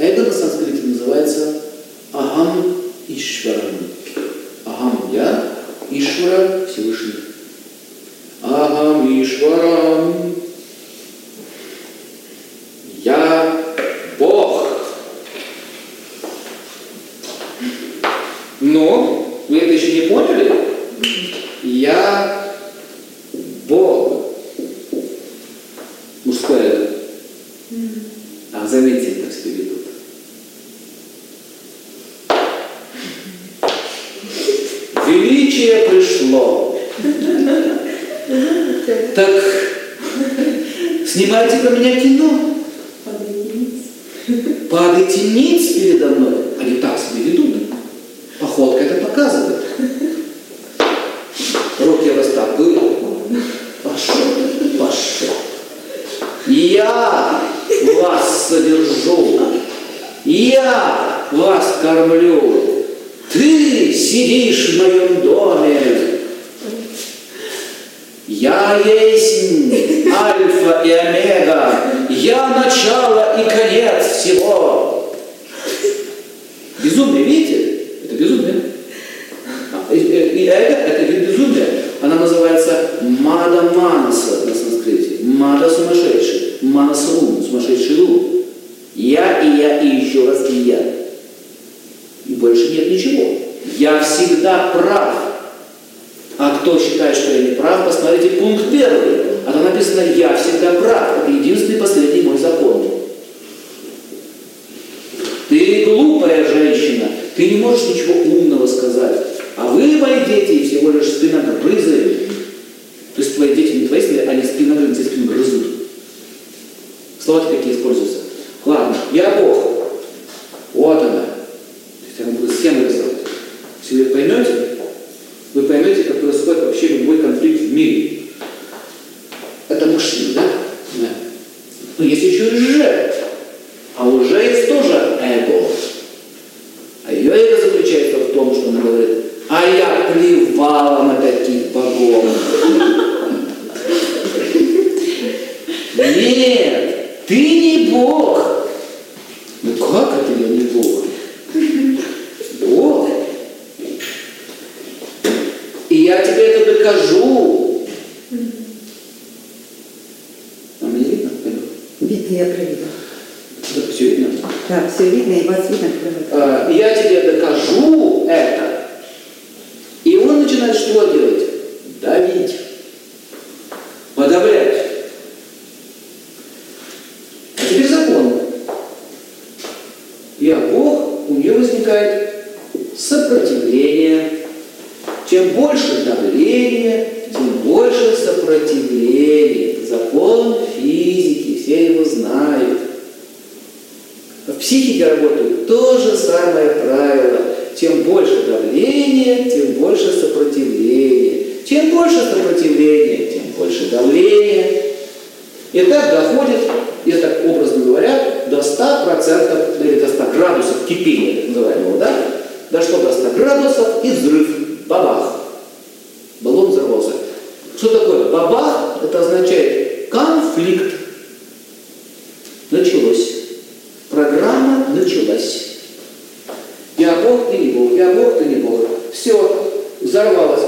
Это на санскрите называется Ахам Ишварам. Ахам я, Ишвара Всевышний. Ахам Ишварам. Я Бог. Но вы это еще не поняли? Я Бог. Мужское. А заметьте, как себя ведут. Величие пришло. Так снимайте про меня кино. Падайте ниц передо мной. Они так себя ведут. Походка это показывает. Руки растопырил. Пошел, пошел. Я вас содержу. Я вас кормлю. Ты сидишь в моем доме. Я есть альфа и омега. Я начало и конец всего. Безумие, видите? Это безумие. А, и это, это вид безумия. Она называется Мада Манаса на санскрите. Мада сумасшедший. Ум, сумасшедший ум. Я и я, и еще раз и я. Больше нет ничего. Я всегда прав. А кто считает, что я не прав, посмотрите пункт первый. А там написано «Я всегда прав». Это единственный последний мой закон. Ты глупая женщина. Ты не можешь ничего умного сказать. А вы, мои дети, всего лишь спиногрызы. То есть твои дети не твои они спиногрызы, спину грызут. Слова какие используются. Ладно, я Бог. Вот она. То есть она будет схему рисовать. Если вы поймете, вы поймете, как происходит вообще любой конфликт в мире. Это мужчина, да? Да. Но есть еще и же. А уже есть тоже эго. А ее эго заключается в том, что она говорит, а я плевала на таких богов. Нет, ты не Бог. Ну как это я не Бог? Бог. И я тебе это докажу. А мне видно? Видно, я провидела. Да, все видно? Да, все видно, и вас видно. А, я тебе докажу это. И он начинает что делать? Давить. Подавлять. А теперь закон. Я Бог, у нее возникает сопротивление. Чем больше давления, тем больше сопротивления. Закон физики, все его знают. В психике работает то же самое правило. Чем больше давления, тем больше сопротивления. Чем больше сопротивления, тем больше давления. И так доходит, я так образно говоря, до 100% или до 100 градусов кипения, так называемого, да? Дошло до 100 градусов и взрыв. Бабах. Баллон взорвался. Что такое? Бабах – это означает конфликт. Началось. Программа началась. Я Бог, ты не Бог, я Бог, ты не Бог. Все, взорвалось.